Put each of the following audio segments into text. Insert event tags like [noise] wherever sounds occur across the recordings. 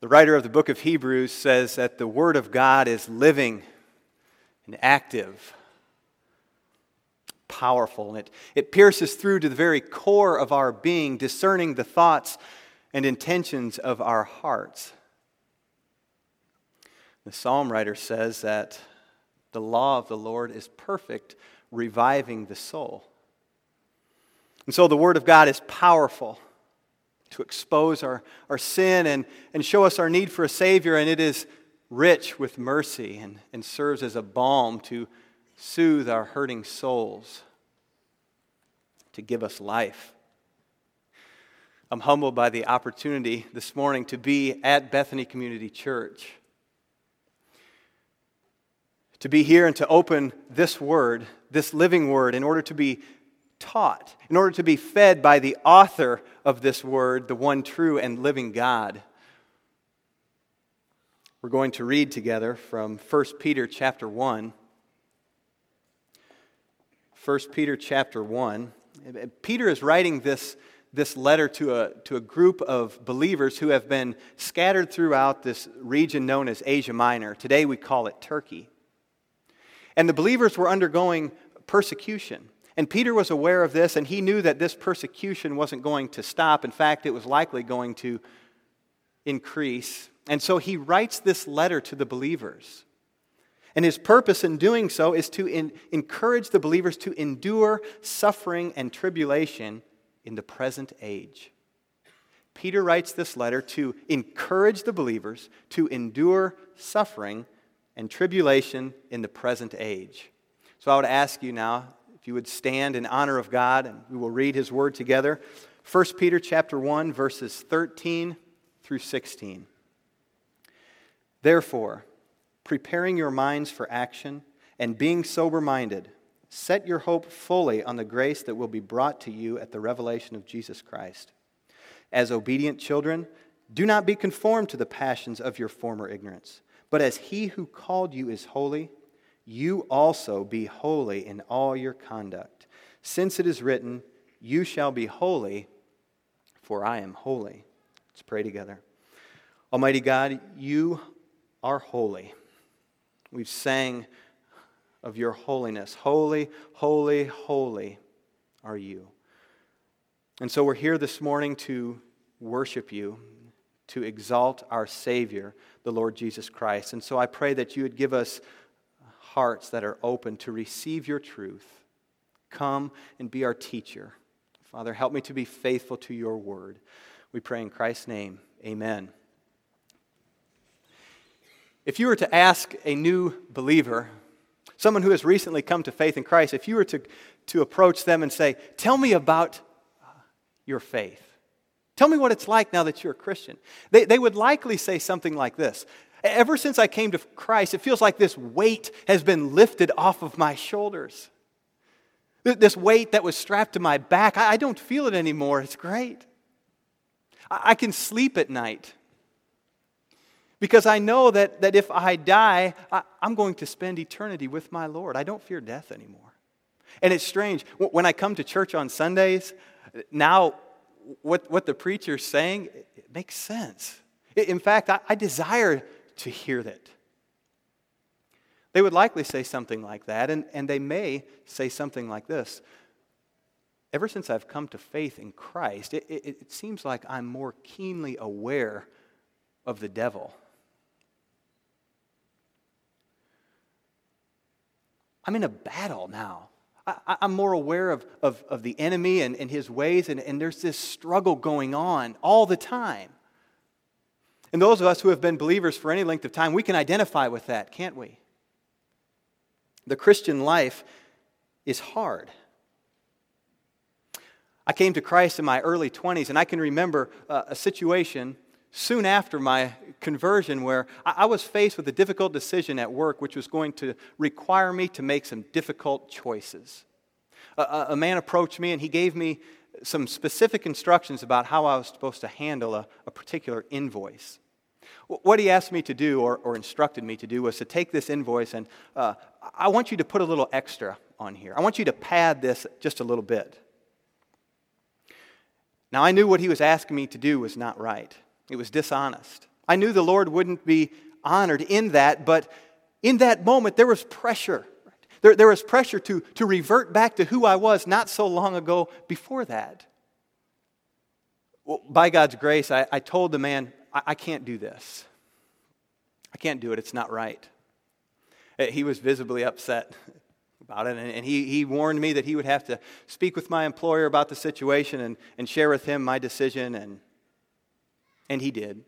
The writer of the book of Hebrews says that the Word of God is living and active, powerful, and it, it pierces through to the very core of our being, discerning the thoughts and intentions of our hearts. The psalm writer says that the law of the Lord is perfect, reviving the soul. And so the Word of God is powerful to expose our, our sin and, and show us our need for a Savior, and it is rich with mercy and, and serves as a balm to soothe our hurting souls, to give us life. I'm humbled by the opportunity this morning to be at Bethany Community Church. To be here and to open this word, this living word, in order to be taught, in order to be fed by the author of this word, the one true and living God. We're going to read together from 1 Peter chapter 1. 1 Peter chapter 1. Peter is writing this, this letter to a, to a group of believers who have been scattered throughout this region known as Asia Minor. Today we call it Turkey. And the believers were undergoing persecution. And Peter was aware of this, and he knew that this persecution wasn't going to stop. In fact, it was likely going to increase. And so he writes this letter to the believers. And his purpose in doing so is to in, encourage the believers to endure suffering and tribulation in the present age. Peter writes this letter to encourage the believers to endure suffering and tribulation in the present age. So I would ask you now you would stand in honor of God and we will read his word together. 1 Peter chapter 1 verses 13 through 16. Therefore, preparing your minds for action and being sober-minded, set your hope fully on the grace that will be brought to you at the revelation of Jesus Christ. As obedient children, do not be conformed to the passions of your former ignorance, but as he who called you is holy, you also be holy in all your conduct, since it is written, You shall be holy, for I am holy. Let's pray together. Almighty God, you are holy. We've sang of your holiness. Holy, holy, holy are you. And so we're here this morning to worship you, to exalt our Savior, the Lord Jesus Christ. And so I pray that you would give us hearts that are open to receive your truth. Come and be our teacher. Father, help me to be faithful to your word. We pray in Christ's name. Amen. If you were to ask a new believer, someone who has recently come to faith in Christ, if you were to, to approach them and say, Tell me about uh, your faith, tell me what it's like now that you're a Christian, they, they would likely say something like this Ever since I came to Christ, it feels like this weight has been lifted off of my shoulders. This weight that was strapped to my back, I don't feel it anymore. It's great. I can sleep at night because I know that, that if I die, I, I'm going to spend eternity with my Lord. I don't fear death anymore. And it's strange. When I come to church on Sundays, now what, what the preacher's saying, it makes sense. In fact, I, I desire to hear that. They would likely say something like that, and, and they may say something like this Ever since I've come to faith in Christ, it, it, it seems like I'm more keenly aware of the devil. I'm in a battle now. I, am more aware of, of, of, the enemy and, and his ways, and, and there's this struggle going on all the time. And those of us who have been believers for any length of time, we can identify with that, can't we? The Christian life is hard. I came to Christ in my early 20s, and I can remember uh, a situation soon after my conversion where I was faced with a difficult decision at work, which was going to require me to make some difficult choices. A, a man approached me and he gave me some specific instructions about how I was supposed to handle a, a particular invoice. What he asked me to do, or, or, instructed me to do, was to take this invoice and uh, I want you to put a little extra on here. I want you to pad this just a little bit. Now, I knew what he was asking me to do was not right, it was dishonest. I knew the Lord wouldn't be honored in that, but in that moment, there was pressure. There, was pressure to, to revert back to who I was not so long ago before that. Well, by God's grace, I, I told the man, I, I can't do this. I can't do it. It's not right. Uh, he was visibly upset about it, and, and he, he warned me that he would have to speak with my employer about the situation and, and share with him my decision, and, and he did.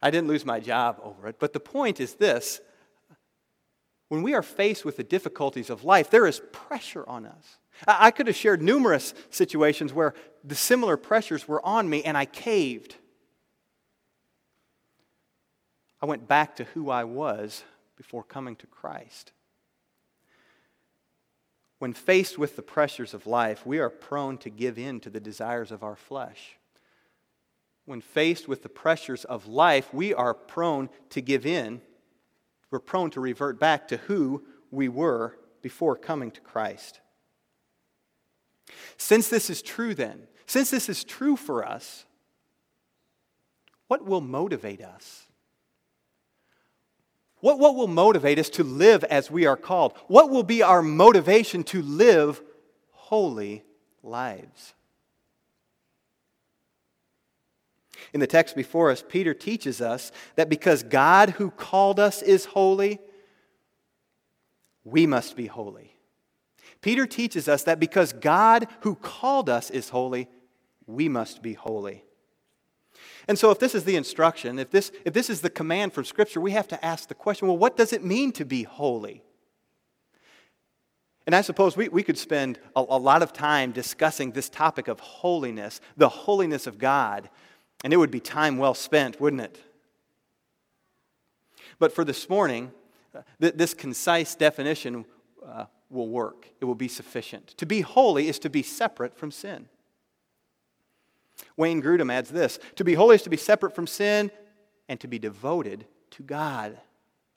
I didn't lose my job over it, but the point is this when we are faced with the difficulties of life, there is pressure on us. I could have shared numerous situations where the similar pressures were on me and I caved. I went back to who I was before coming to Christ. When faced with the pressures of life, we are prone to give in to the desires of our flesh. When faced with the pressures of life, we are prone to give in we're prone to revert back to who we were before coming to Christ. Since this is true, then, since this is true for us, what will motivate us? What, what will motivate us to live as we are called? What will be our motivation to live holy lives? In the text before us, Peter teaches us that because God who called us is holy, we must be holy. Peter teaches us that because God who called us is holy, we must be holy. And so, if this is the instruction, if this, if this is the command from Scripture, we have to ask the question well, what does it mean to be holy? And I suppose we, we could spend a, a lot of time discussing this topic of holiness, the holiness of God. And it would be time well spent, wouldn't it? But for this morning, uh, th- this concise definition uh, will work. It will be sufficient. To be holy is to be separate from sin. Wayne Grudem adds this To be holy is to be separate from sin and to be devoted to God.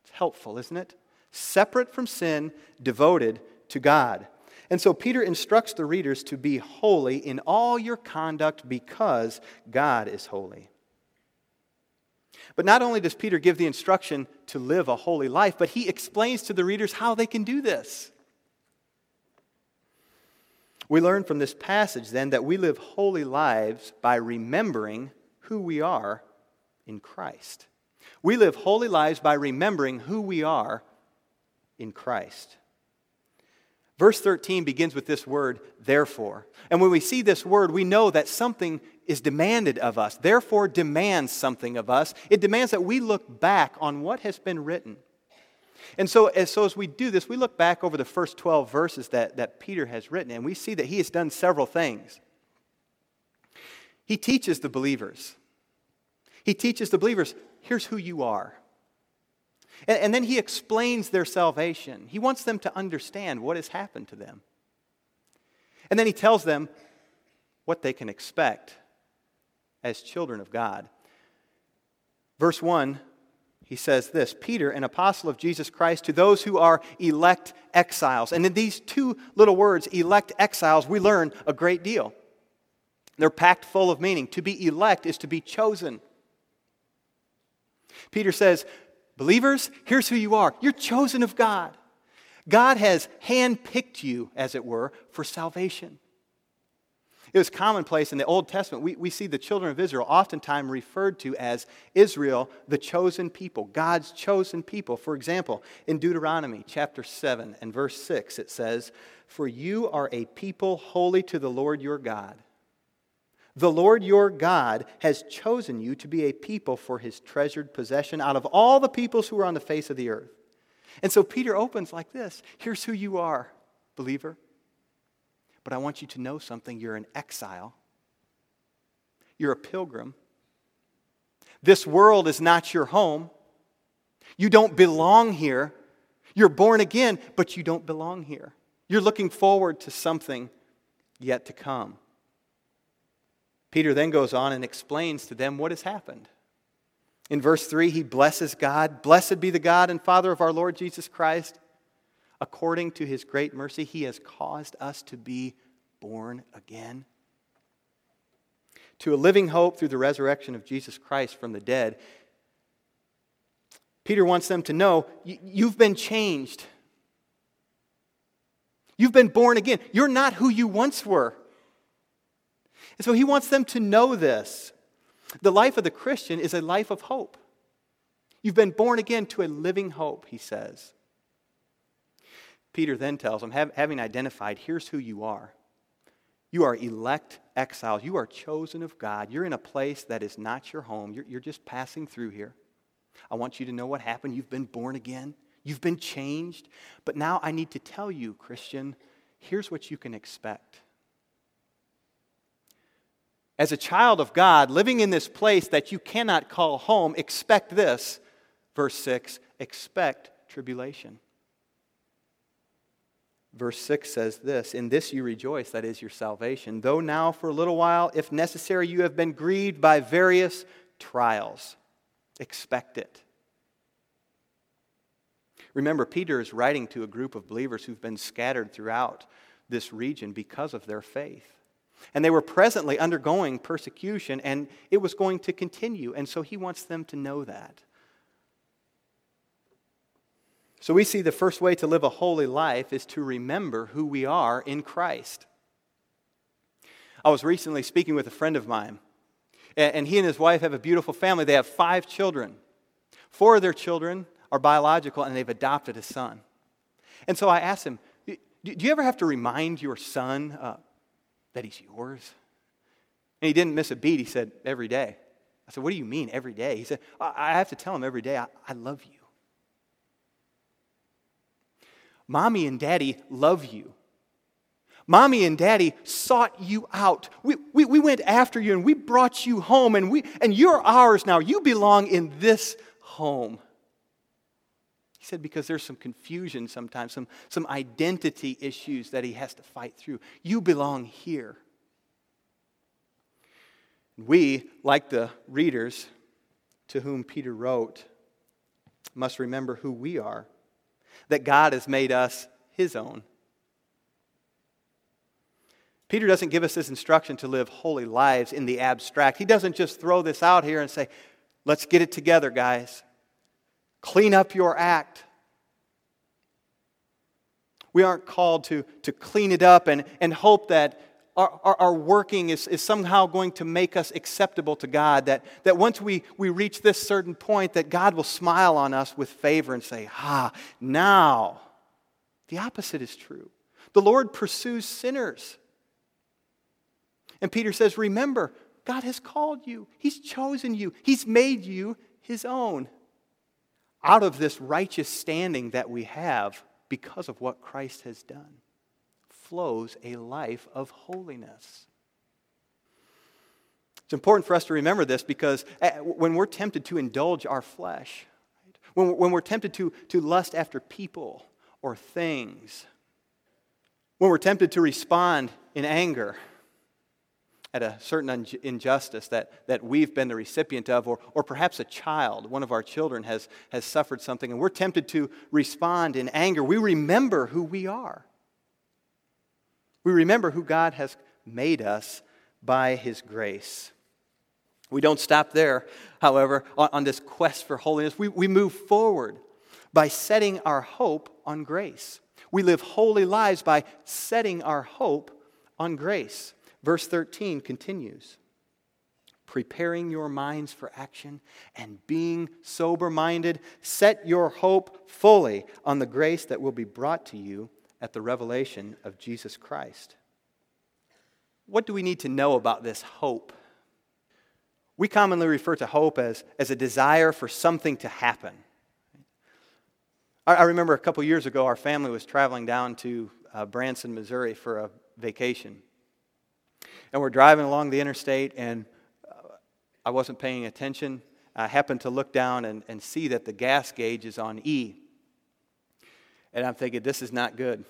It's helpful, isn't it? Separate from sin, devoted to God. And so Peter instructs the readers to be holy in all your conduct because God is holy. But not only does Peter give the instruction to live a holy life, but he explains to the readers how they can do this. We learn from this passage then that we live holy lives by remembering who we are in Christ. We live holy lives by remembering who we are in Christ. Verse 13 begins with this word, therefore. And when we see this word, we know that something is demanded of us. Therefore, demands something of us. It demands that we look back on what has been written. And so as, so, as we do this, we look back over the first 12 verses that, that Peter has written, and we see that he has done several things. He teaches the believers. He teaches the believers here's who you are. And, and then he explains their salvation. He wants them to understand what has happened to them. And then he tells them what they can expect as children of God. Verse 1, he says this Peter, an apostle of Jesus Christ, to those who are elect exiles. And in these two little words, elect exiles, we learn a great deal. They're packed full of meaning. To be elect is to be chosen. Peter says, Believers, here's who you are you're chosen of God. God has handpicked you, as it were, for salvation. It was commonplace in the Old Testament. We, we see the children of Israel oftentimes referred to as Israel, the chosen people, God's chosen people. For example, in Deuteronomy chapter 7 and verse 6, it says, For you are a people holy to the Lord your God. The Lord your God has chosen you to be a people for his treasured possession out of all the peoples who are on the face of the earth. And so Peter opens like this Here's who you are, believer. But I want you to know something you're an exile, you're a pilgrim. This world is not your home. You don't belong here. You're born again, but you don't belong here. You're looking forward to something yet to come. Peter then goes on and explains to them what has happened. In verse 3, he blesses God. Blessed be the God and Father of our Lord Jesus Christ. According to his great mercy, he has caused us to be born again to a living hope through the resurrection of Jesus Christ from the dead. Peter wants them to know you've been changed. You've been born again. You're not who you once were. And so he wants them to know this. The life of the Christian is a life of hope. You've been born again to a living hope, he says. Peter then tells them, having identified, here's who you are. You are elect exiles. You are chosen of God. You're in a place that is not your home. You're, you're just passing through here. I want you to know what happened. You've been born again, you've been changed. But now I need to tell you, Christian, here's what you can expect. As a child of God, living in this place that you cannot call home, expect this. Verse 6 expect tribulation. Verse 6 says this In this you rejoice, that is your salvation, though now for a little while, if necessary, you have been grieved by various trials. Expect it. Remember, Peter is writing to a group of believers who've been scattered throughout this region because of their faith. And they were presently undergoing persecution, and it was going to continue. And so he wants them to know that. So we see the first way to live a holy life is to remember who we are in Christ. I was recently speaking with a friend of mine, and he and his wife have a beautiful family. They have five children. Four of their children are biological, and they've adopted a son. And so I asked him, Do you ever have to remind your son uh, that he's yours? And he didn't miss a beat. He said, Every day. I said, What do you mean every day? He said, I have to tell him every day, I, I love you. Mommy and daddy love you. Mommy and daddy sought you out. We, we, we went after you and we brought you home, and, we, and you're ours now. You belong in this home. He said, because there's some confusion sometimes, some, some identity issues that he has to fight through. You belong here. We, like the readers to whom Peter wrote, must remember who we are, that God has made us his own. Peter doesn't give us this instruction to live holy lives in the abstract. He doesn't just throw this out here and say, let's get it together, guys. Clean up your act. We aren't called to, to clean it up and, and hope that our, our, our, working is, is somehow going to make us acceptable to God. That, that once we, we reach this certain point, that God will smile on us with favor and say, Ah, now. The opposite is true. The Lord pursues sinners. And Peter says, Remember, God has called you, He's chosen you, He's made you His own out of this righteous standing that we have because of what Christ has done flows a life of holiness. It's important for us to remember this because eh, when we're tempted to indulge our flesh, when, when we're tempted to, to lust after people or things, when we're tempted to respond in anger, at a certain injustice that, that we've been the recipient of, or, or perhaps a child, one of our children, has, has suffered something, and we're tempted to respond in anger, we remember who we are. We remember who God has made us by His grace. We don't stop there, however, on, on this quest for holiness. We, we move forward by setting our hope on grace. We live holy lives by setting our hope on grace. Verse 13 continues preparing your minds for action and being sober minded, set your hope fully on the grace that will be brought to you at the revelation of Jesus Christ. What do we need to know about this hope? We commonly refer to hope as, as a desire for something to happen. I, I remember a couple years ago, our family was traveling down to uh, Branson, Missouri for a vacation. And we're driving along the interstate, and uh, I wasn't paying attention. I happened to look down and, and see that the gas gauge is on E. And I'm thinking, this is not good.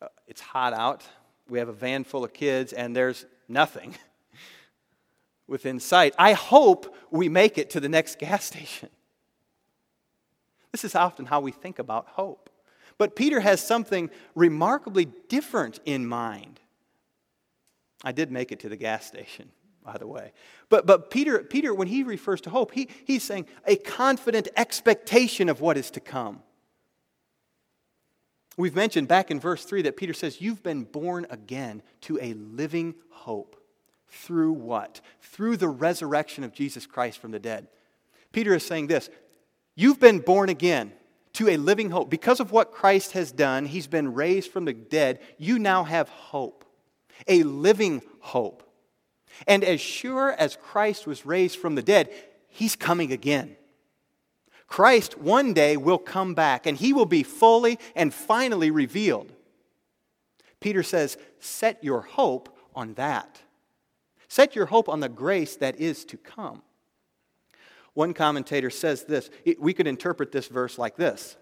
Uh, it's hot out. We have a van full of kids, and there's nothing [laughs] within sight. I hope we make it to the next gas [laughs] station. This is often how we think about hope. But Peter has something remarkably different in mind. I did make it to the gas station. by the way. But, but Peter, Peter, when he refers to hope, he, he's saying a confident expectation of what is to come. We've mentioned back in verse 3 that Peter says, You've been born again to a living hope. Through what? Through the resurrection of Jesus Christ from the dead. Peter is saying this You've been born again to a living hope. Because of what Christ has done, he's been raised from the dead. You now have hope, a living hope. And as sure as Christ was raised from the dead, he's coming again. Christ one day will come back and he will be fully and finally revealed. Peter says, Set your hope on that. Set your hope on the grace that is to come. One commentator says this we could interpret this verse like this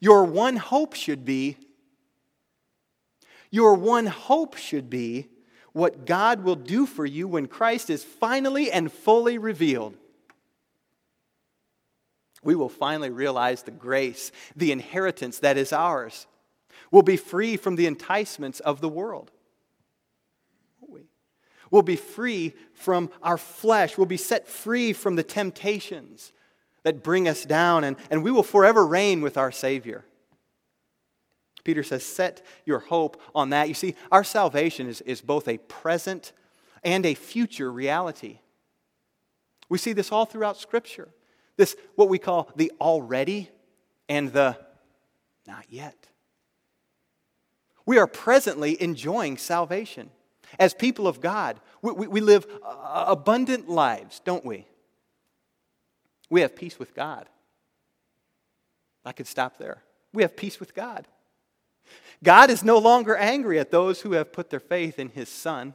Your one hope should be, your one hope should be what God will do for you when Christ is finally and fully revealed. We will finally realize the grace, the inheritance that is ours. We'll be free from the enticements of the world. We'll be free from our flesh. We'll be set free from the temptations that bring us down, and, and we will forever reign with our Savior. Peter says, Set your hope on that. You see, our salvation is, is both a present and a future reality. We see this all throughout Scripture. This, what we call the already and the not yet. We are presently enjoying salvation. As people of God, we, we, we live uh, abundant lives, don't we? We have peace with God. I could stop there. We have peace with God. God is no longer angry at those who have put their faith in his Son.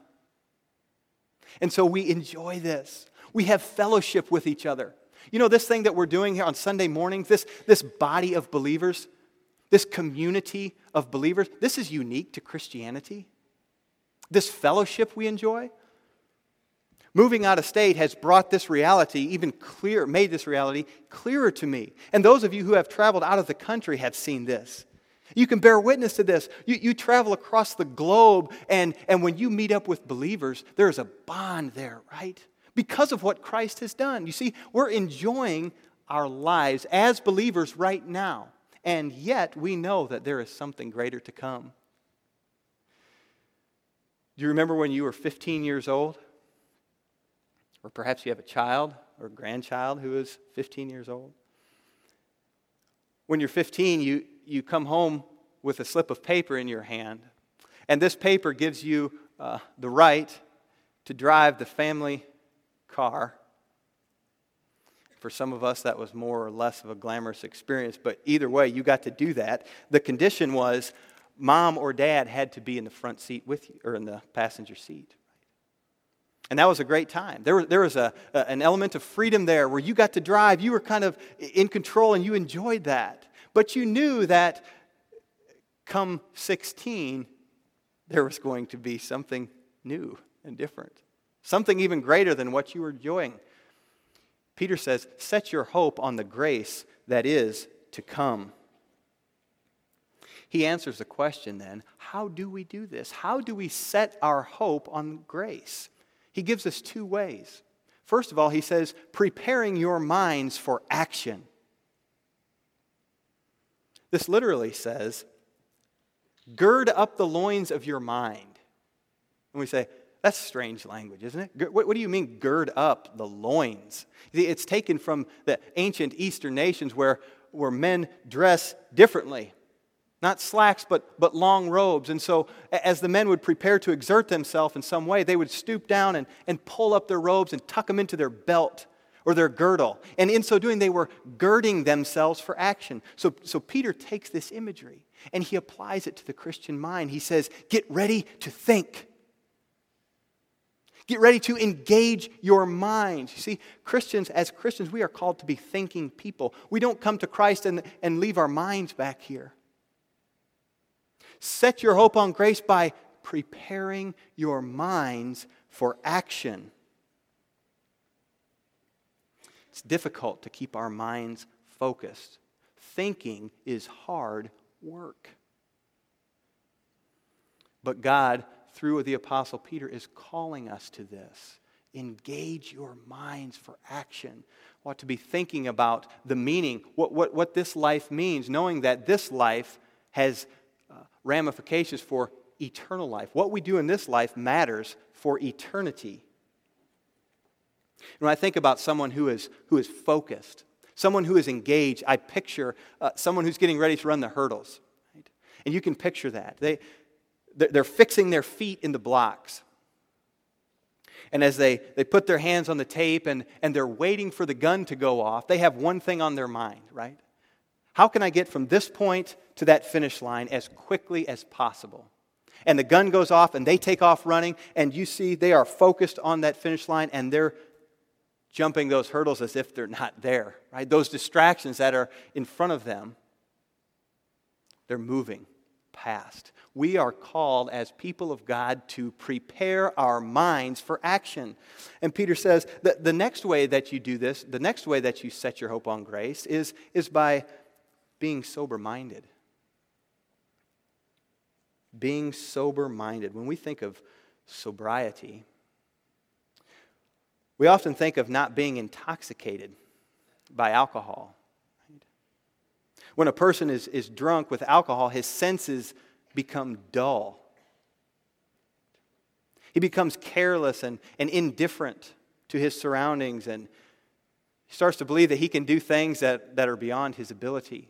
And so we enjoy this. We have fellowship with each other. You know, this thing that we're doing here on Sunday mornings, this, this body of believers, this community of believers, this is unique to Christianity. This fellowship we enjoy. Moving out of state has brought this reality even clearer, made this reality clearer to me. And those of you who have traveled out of the country have seen this. You can bear witness to this. You, you travel across the globe, and, and when you meet up with believers, there is a bond there, right? Because of what Christ has done. You see, we're enjoying our lives as believers right now, and yet we know that there is something greater to come. Do you remember when you were 15 years old? Or perhaps you have a child or grandchild who is 15 years old? When you're 15, you, you come home with a slip of paper in your hand. And this paper gives you uh, the right to drive the family car. For some of us, that was more or less of a glamorous experience, but either way, you got to do that. The condition was mom or dad had to be in the front seat with you, or in the passenger seat. And that was a great time. There was, there was a, a, an element of freedom there where you got to drive. You were kind of in control and you enjoyed that. But you knew that come 16, there was going to be something new and different, something even greater than what you were enjoying. Peter says, Set your hope on the grace that is to come. He answers the question then how do we do this? How do we set our hope on grace? He gives us two ways. First of all, he says, preparing your minds for action. This literally says, gird up the loins of your mind. And we say, that's strange language, isn't it? What, do you mean, gird up the loins? It's taken from the ancient Eastern nations where, where men dress differently. Not slacks, but, but long robes. And so, as the men would prepare to exert themselves in some way, they would stoop down and, and pull up their robes and tuck them into their belt or their girdle. And in so doing, they were girding themselves for action. So, so Peter takes this imagery and he applies it to the Christian mind. He says, Get ready to think. Get ready to engage your mind. You see, Christians, as Christians, we are called to be thinking people. We don't come to Christ and, and leave our minds back here. Set your hope on grace by preparing your minds for action. It's difficult to keep our minds focused. Thinking is hard work. But God, through the Apostle Peter, is calling us to this. Engage your minds for action. Ought to be thinking about the meaning, what, what, what this life means, knowing that this life has uh, ramifications for eternal life. What we do in this life matters for eternity. When I think about someone who is, who is focused, someone who is engaged, I picture uh, someone who's getting ready to run the hurdles. Right? And you can picture that. They, they're fixing their feet in the blocks. And as they, they put their hands on the tape and, and they're waiting for the gun to go off, they have one thing on their mind, right? How can I get from this point to that finish line as quickly as possible? And the gun goes off and they take off running, and you see they are focused on that finish line and they're jumping those hurdles as if they're not there, right? Those distractions that are in front of them, they're moving past. We are called as people of God to prepare our minds for action. And Peter says that the next way that you do this, the next way that you set your hope on grace is, is by being sober minded. Being sober minded. When we think of sobriety, we often think of not being intoxicated by alcohol. When a person is, is drunk with alcohol, his senses become dull. He becomes careless and, and indifferent to his surroundings and he starts to believe that he can do things that, that are beyond his ability.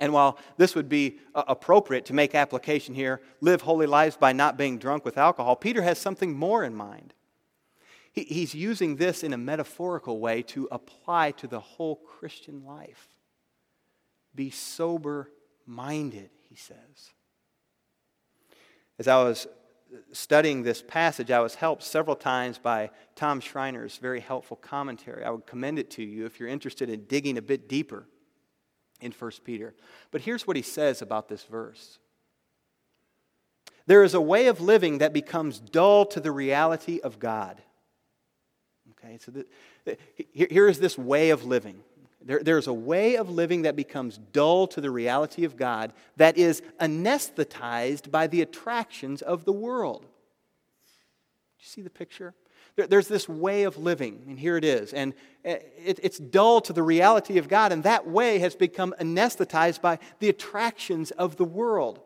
And while this would be uh, appropriate to make application here, live holy lives by not being drunk with alcohol, Peter has something more in mind. He, he's using this in a metaphorical way to apply to the whole Christian life. Be sober minded, he says. As I was studying this passage, I was helped several times by Tom Schreiner's very helpful commentary. I would commend it to you if you're interested in digging a bit deeper in 1 Peter. But here's what he says about this verse There is a way of living that becomes dull to the reality of God. Okay, so the, here is this way of living. There, there's a way of living that becomes dull to the reality of God that is anesthetized by the attractions of the world. Do you see the picture? There, there's this way of living, and here it is. And eh, it, it's dull to the reality of God, and that way has become anesthetized by the attractions of the world.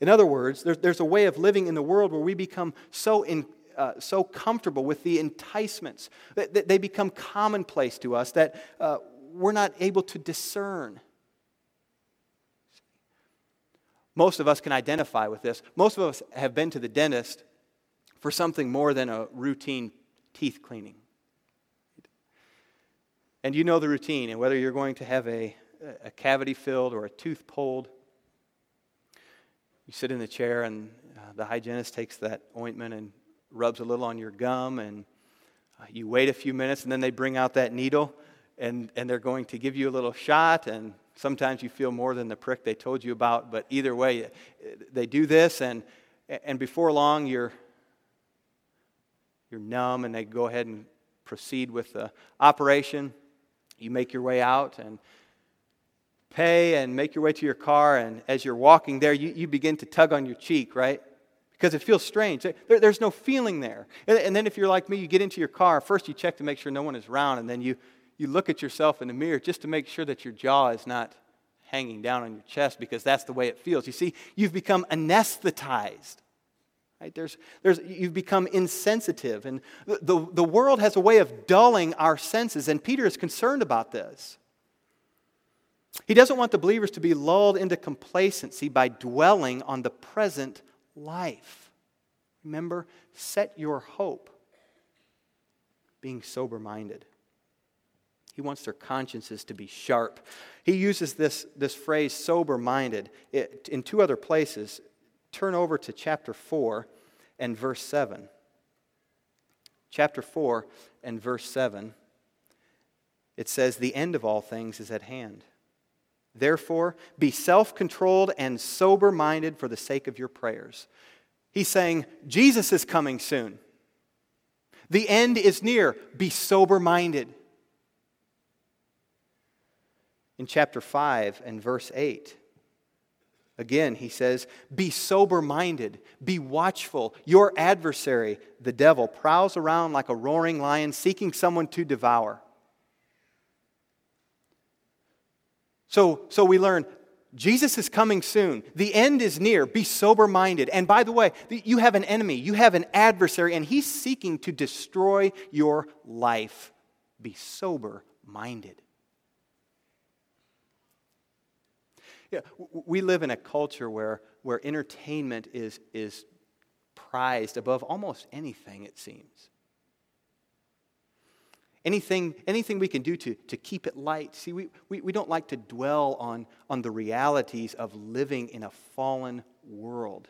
In other words, there, there's a way of living in the world where we become so in, uh, so comfortable with the enticements that, that, they become commonplace to us that uh, we're not able to discern. Most of us can identify with this. Most of us have been to the dentist for something more than a routine teeth cleaning. And you know the routine, and whether you're going to have a, a cavity filled or a tooth pulled, you sit in the chair, and uh, the hygienist takes that ointment and rubs a little on your gum, and uh, you wait a few minutes, and then they bring out that needle, and, and they're going to give you a little shot, and sometimes you feel more than the prick they told you about, but either way, they do this, and, and before long, you're, you're numb, and they go ahead and proceed with the operation. You make your way out, and pay and make your way to your car, and as you're walking there, you, you begin to tug on your cheek, right? Because it feels strange. There, there's no feeling there. And, and, then if you're like me, you get into your car. First, you check to make sure no one is around, and then you, you look at yourself in the mirror just to make sure that your jaw is not hanging down on your chest because that's the way it feels. You see, you've become anesthetized. Right? There's, there's, you've become insensitive. And the, the, the world has a way of dulling our senses, and Peter is concerned about this. He doesn't want the believers to be lulled into complacency by dwelling on the present life. Remember, set your hope being sober minded. He wants their consciences to be sharp. He uses this, this phrase, sober minded, in two other places. Turn over to chapter 4 and verse 7. Chapter 4 and verse 7. It says, The end of all things is at hand. Therefore, be self controlled and sober minded for the sake of your prayers. He's saying, Jesus is coming soon. The end is near. Be sober minded. In chapter 5 and verse 8, Again, he says, Be sober minded, be watchful. Your adversary, the devil, prowls around like a roaring lion seeking someone to devour. So, so we learn Jesus is coming soon. The end is near. Be sober minded. And by the way, you have an enemy, you have an adversary, and he's seeking to destroy your life. Be sober minded. Yeah, we live in a culture where, where entertainment is, is prized above almost anything, it seems. Anything, anything we can do to, to keep it light. See, we, we, we don't like to dwell on, on the realities of living in a fallen world.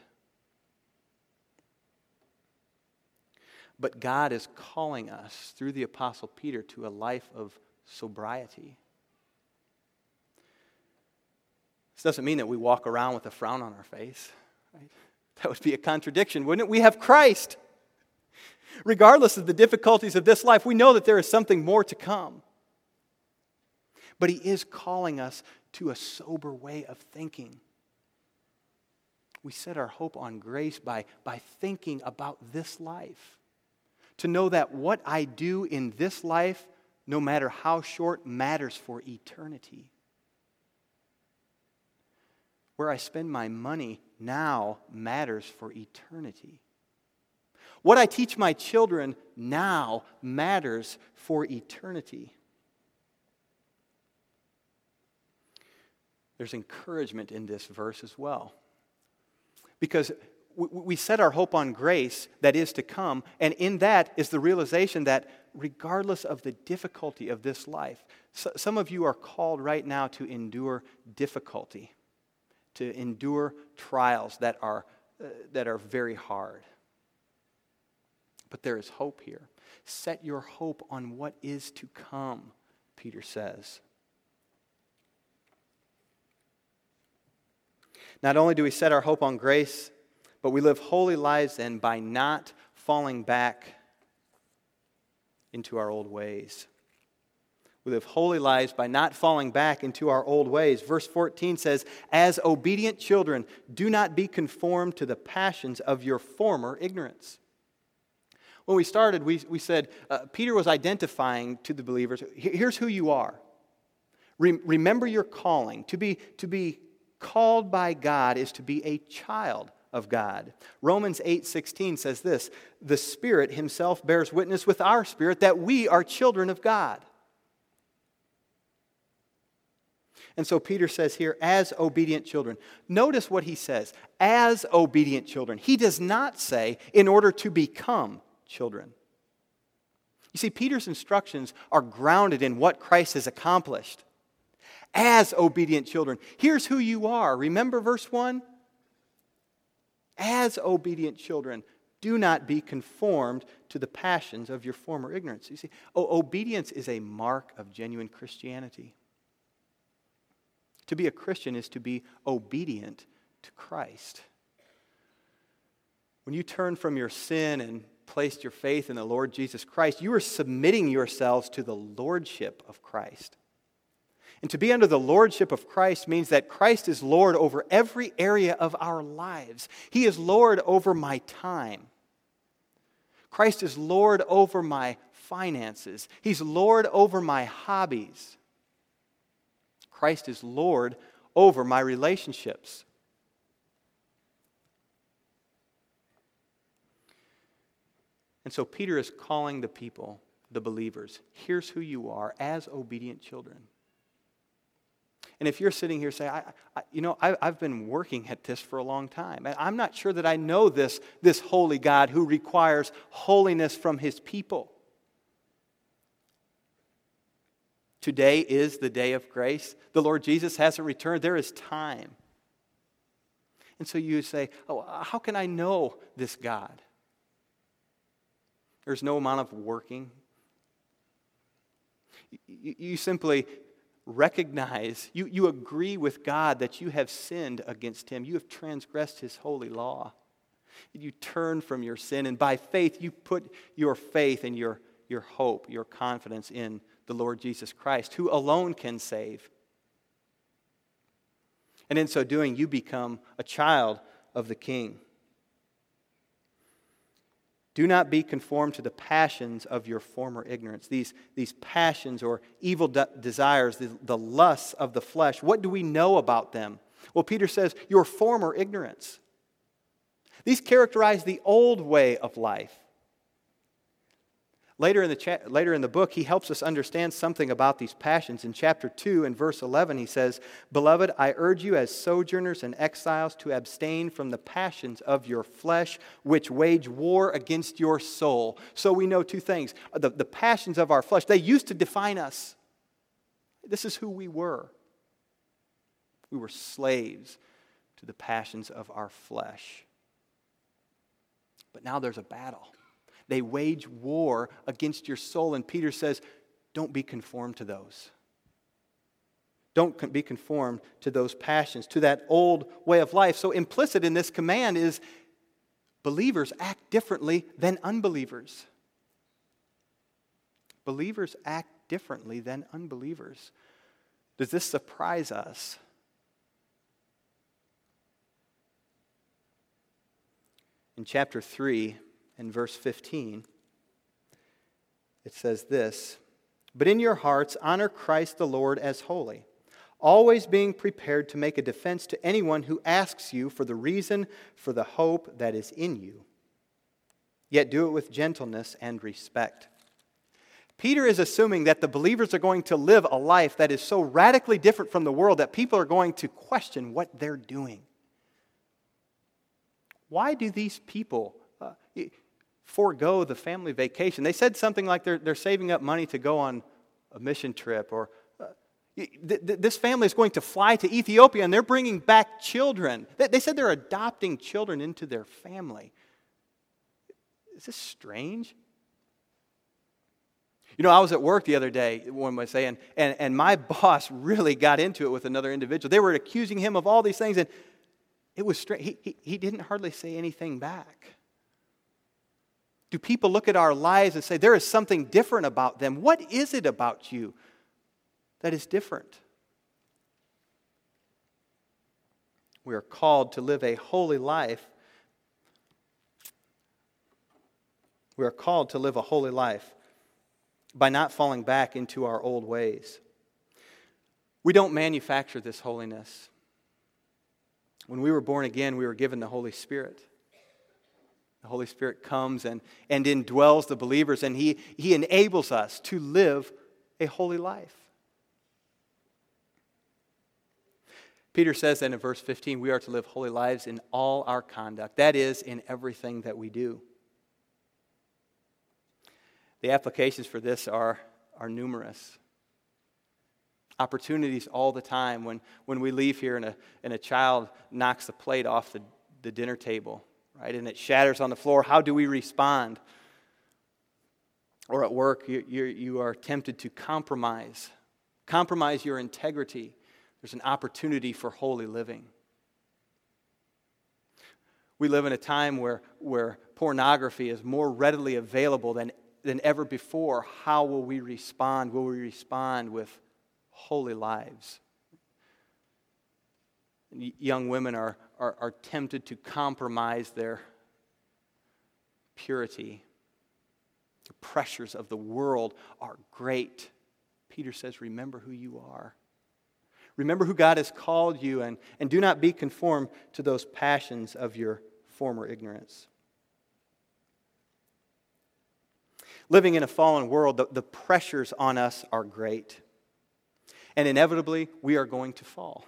But God is calling us through the Apostle Peter to a life of sobriety. This doesn't mean that we walk around with a frown on our face. Right? That would be a contradiction, wouldn't it? We have Christ. Regardless of the difficulties of this life, we know that there is something more to come. But He is calling us to a sober way of thinking. We set our hope on grace by, by thinking about this life. To know that what I do in this life, no matter how short, matters for eternity. Where I spend my money now matters for eternity. What I teach my children now matters for eternity. There's encouragement in this verse as well. Because we set our hope on grace that is to come, and in that is the realization that regardless of the difficulty of this life, some of you are called right now to endure difficulty to endure trials that are, uh, that are very hard. But there is hope here. Set your hope on what is to come, Peter says. Not only do we set our hope on grace, but we live holy lives then by not falling back into our old ways. We live holy lives by not falling back into our old ways. Verse 14 says, As obedient children, do not be conformed to the passions of your former ignorance. When we started, we, we said uh, Peter was identifying to the believers here's who you are. Re- remember your calling. To be, to be called by God is to be a child of God. Romans 8:16 says this, "The Spirit himself bears witness with our spirit that we are children of God." And so Peter says here, as obedient children. Notice what he says, as obedient children. He does not say, in order to become children. You see, Peter's instructions are grounded in what Christ has accomplished. As obedient children. Here's who you are. Remember verse 1? As obedient children, do not be conformed to the passions of your former ignorance. You see, oh, obedience is a mark of genuine Christianity. To be a Christian is to be obedient to Christ. When you turn from your sin and placed your faith in the Lord Jesus Christ, you are submitting yourselves to the lordship of Christ. And to be under the lordship of Christ means that Christ is Lord over every area of our lives. He is Lord over my time. Christ is Lord over my finances. He's Lord over my hobbies. Christ is Lord over my relationships. And so Peter is calling the people, the believers, here's who you are as obedient children. And if you're sitting here saying, I, I, you know, I, have been working at this for a long time, I'm not sure that I know this, this holy God who requires holiness from his people. Today is the day of grace. The Lord Jesus hasn't returned. There is time. And so you say, Oh, how can I know this God? There's no amount of working. You, simply recognize, you, you agree with God that you have sinned against Him, you have transgressed His holy law. You turn from your sin, and by faith, you put your faith and your, your hope, your confidence in the Lord Jesus Christ, who alone can save. And in so doing, you become a child of the King. Do not be conformed to the passions of your former ignorance. These, these passions or evil de- desires, the, the lusts of the flesh, what do we know about them? Well, Peter says, your former ignorance. These characterize the old way of life. Later in, the cha- later in the book, he helps us understand something about these passions. In chapter 2 and verse 11, he says, Beloved, I urge you as sojourners and exiles to abstain from the passions of your flesh, which wage war against your soul. So we know two things. The, the passions of our flesh, they used to define us. This is who we were. We were slaves to the passions of our flesh. But now there's a battle. They wage war against your soul. And Peter says, don't be conformed to those. Don't be conformed to those passions, to that old way of life. So, implicit in this command is believers act differently than unbelievers. Believers act differently than unbelievers. Does this surprise us? In chapter 3, in verse 15, it says this But in your hearts, honor Christ the Lord as holy, always being prepared to make a defense to anyone who asks you for the reason for the hope that is in you. Yet do it with gentleness and respect. Peter is assuming that the believers are going to live a life that is so radically different from the world that people are going to question what they're doing. Why do these people uh, forego the family vacation. They said something like they're, they're saving up money to go on a mission trip, or uh, th- th- this family is going to fly to Ethiopia and they're bringing back children. They, said they're adopting children into their family. Is this strange? You know, I was at work the other day, one might say, and, and, and my [laughs] boss really got into it with another individual. They were accusing him of all these things, and it was strange. He, he, he didn't hardly say anything back. Do people look at our lives and say, there is something different about them? What is it about you that is different? We are called to live a holy life. We are called to live a holy life by not falling back into our old ways. We don't manufacture this holiness. When we were born again, we were given the Holy Spirit. The Holy Spirit comes and, and indwells the believers, and he, he enables us to live a holy life. Peter says then in verse 15, we are to live holy lives in all our conduct. That is, in everything that we do. The applications for this are, are numerous. Opportunities all the time when, when we leave here and a, and a child knocks the plate off the, the dinner table right? And it shatters on the floor. How do we respond? Or at work, you, you, you are tempted to compromise, compromise your integrity. There's an opportunity for holy living. We live in a time where, where pornography is more readily available than, than ever before. How will we respond? Will we respond with holy lives? young women are, are, are tempted to compromise their purity. The pressures of the world are great. Peter says, Remember who you are. Remember who God has called you, and, and do not be conformed to those passions of your former ignorance. Living in a fallen world, the, the pressures on us are great. And inevitably, we are going to fall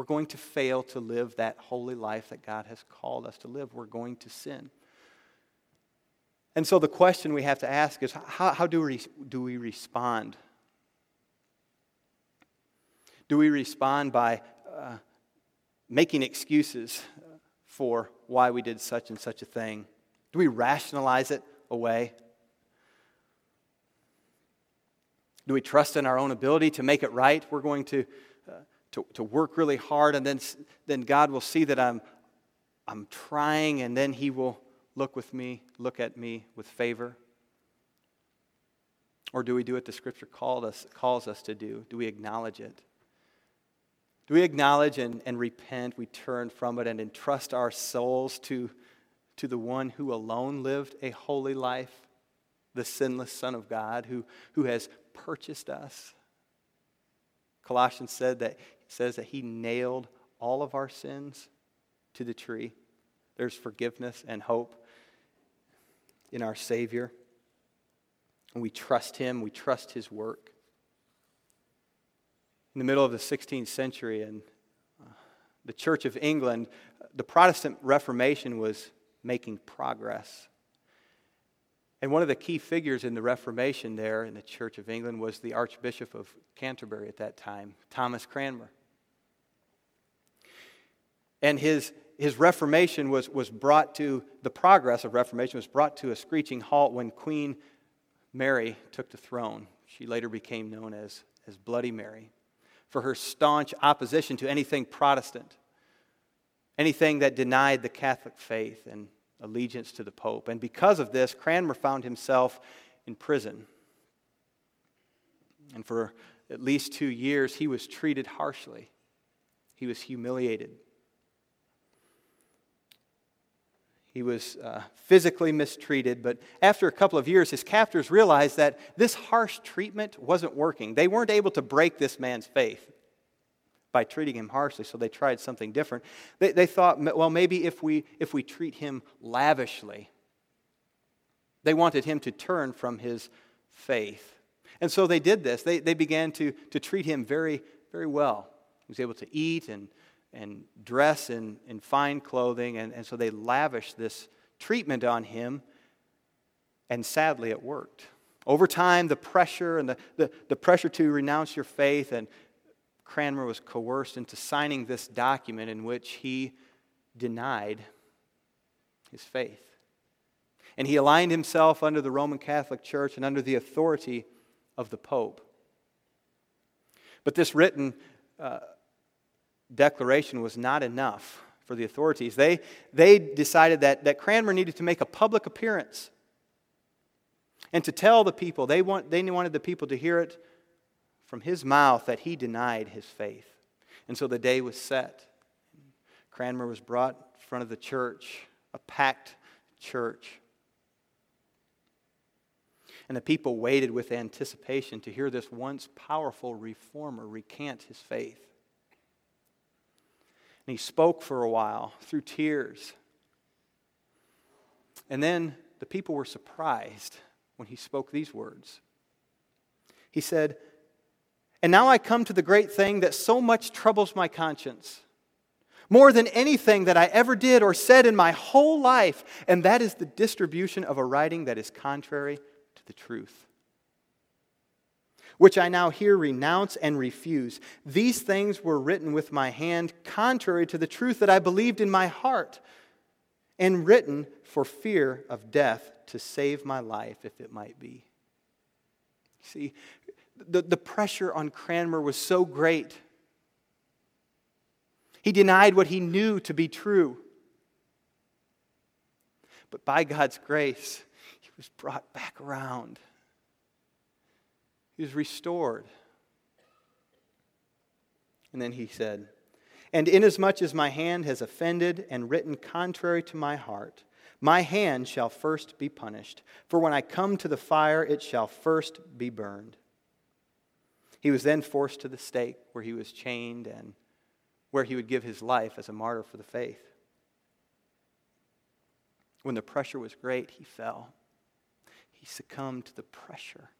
we're going to fail to live that holy life that God has called us to live. We're going to sin. And so the question we have to ask is how, how do, we, do we respond? Do we respond by uh, making excuses for why we did such and such a thing? Do we rationalize it away? Do we trust in our own ability to make it right? We're going to to, to work really hard, and then, then God will see that I'm, I'm trying, and then He will look with me, look at me with favor? Or do we do what the Scripture called us, calls us to do? Do we acknowledge it? Do we acknowledge and, and repent? We turn from it and entrust our souls to, to the one who alone lived a holy life, the sinless Son of God who, who has purchased us. Colossians said that says that he nailed all of our sins to the tree. There's forgiveness and hope in our Savior. And we trust him, we trust his work. In the middle of the 16th century, in uh, the Church of England, the Protestant Reformation was making progress. And one of the key figures in the Reformation there in the Church of England was the Archbishop of Canterbury at that time, Thomas Cranmer. And his, his Reformation was, was brought to, the progress of Reformation was brought to a screeching halt when Queen Mary took the throne. She later became known as, as Bloody Mary for her staunch opposition to anything Protestant, anything that denied the Catholic faith and allegiance to the Pope. And because of this, Cranmer found himself in prison. And for at least two years, he was treated harshly, he was humiliated. He was uh, physically mistreated, but after a couple of years, his captors realized that this harsh treatment wasn't working. They weren't able to break this man's faith by treating him harshly, so they tried something different. They, they thought, well, maybe if we, if we treat him lavishly, they wanted him to turn from his faith. And so they did this. They, they began to, to treat him very, very well. He was able to eat and and dress in, in fine clothing. And, and so they lavished this treatment on him, and sadly, it worked. Over time, the pressure and the, the, the pressure to renounce your faith, and Cranmer was coerced into signing this document in which he denied his faith. And he aligned himself under the Roman Catholic Church and under the authority of the Pope. But this written uh, declaration was not enough for the authorities. They, they decided that, that Cranmer needed to make a public appearance and to tell the people, they, want, they wanted the people to hear it from his mouth that he denied his faith. And so the day was set. Cranmer was brought in front of the church, a packed church. And the people waited with anticipation to hear this once powerful reformer recant his faith. And he spoke for a while through tears. And then the people were surprised when he spoke these words. He said, And now I come to the great thing that so much troubles my conscience, more than anything that I ever did or said in my whole life, and that is the distribution of a writing that is contrary to the truth which I now here renounce and refuse. These things were written with my hand, contrary to the truth that I believed in my heart, and written for fear of death to save my life, if it might be. See, the, the pressure on Cranmer was so great. He denied what he knew to be true. But by God's grace, he was brought back around he was restored. And then he said, And inasmuch as my hand has offended and written contrary to my heart, my hand shall first be punished. For when I come to the fire, it shall first be burned. He was then forced to the stake where he was chained and where he would give his life as a martyr for the faith. When the pressure was great, he fell. He succumbed to the pressure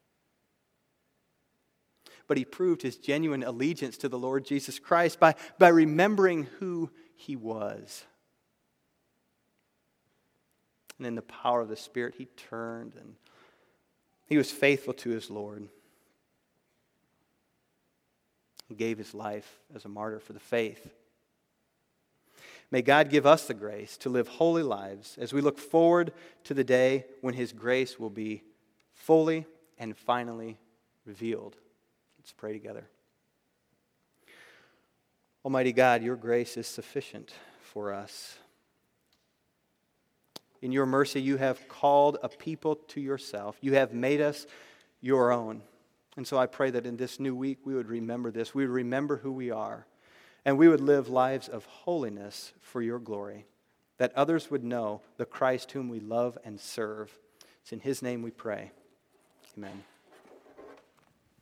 but he proved his genuine allegiance to the Lord Jesus Christ by, by remembering who he was. And in the power of the Spirit, he turned and he was faithful to his Lord. He gave his life as a martyr for the faith. May God give us the grace to live holy lives as we look forward to the day when his grace will be fully and finally revealed. Let's pray together. Almighty God, your grace is sufficient for us. In your mercy, you have called a people to yourself. You have made us your own. And so I pray that in this new week we would remember this. We would remember who we are. and we would live lives of holiness for your glory, that others would know the Christ whom we love and serve. It's in his name we pray. Amen.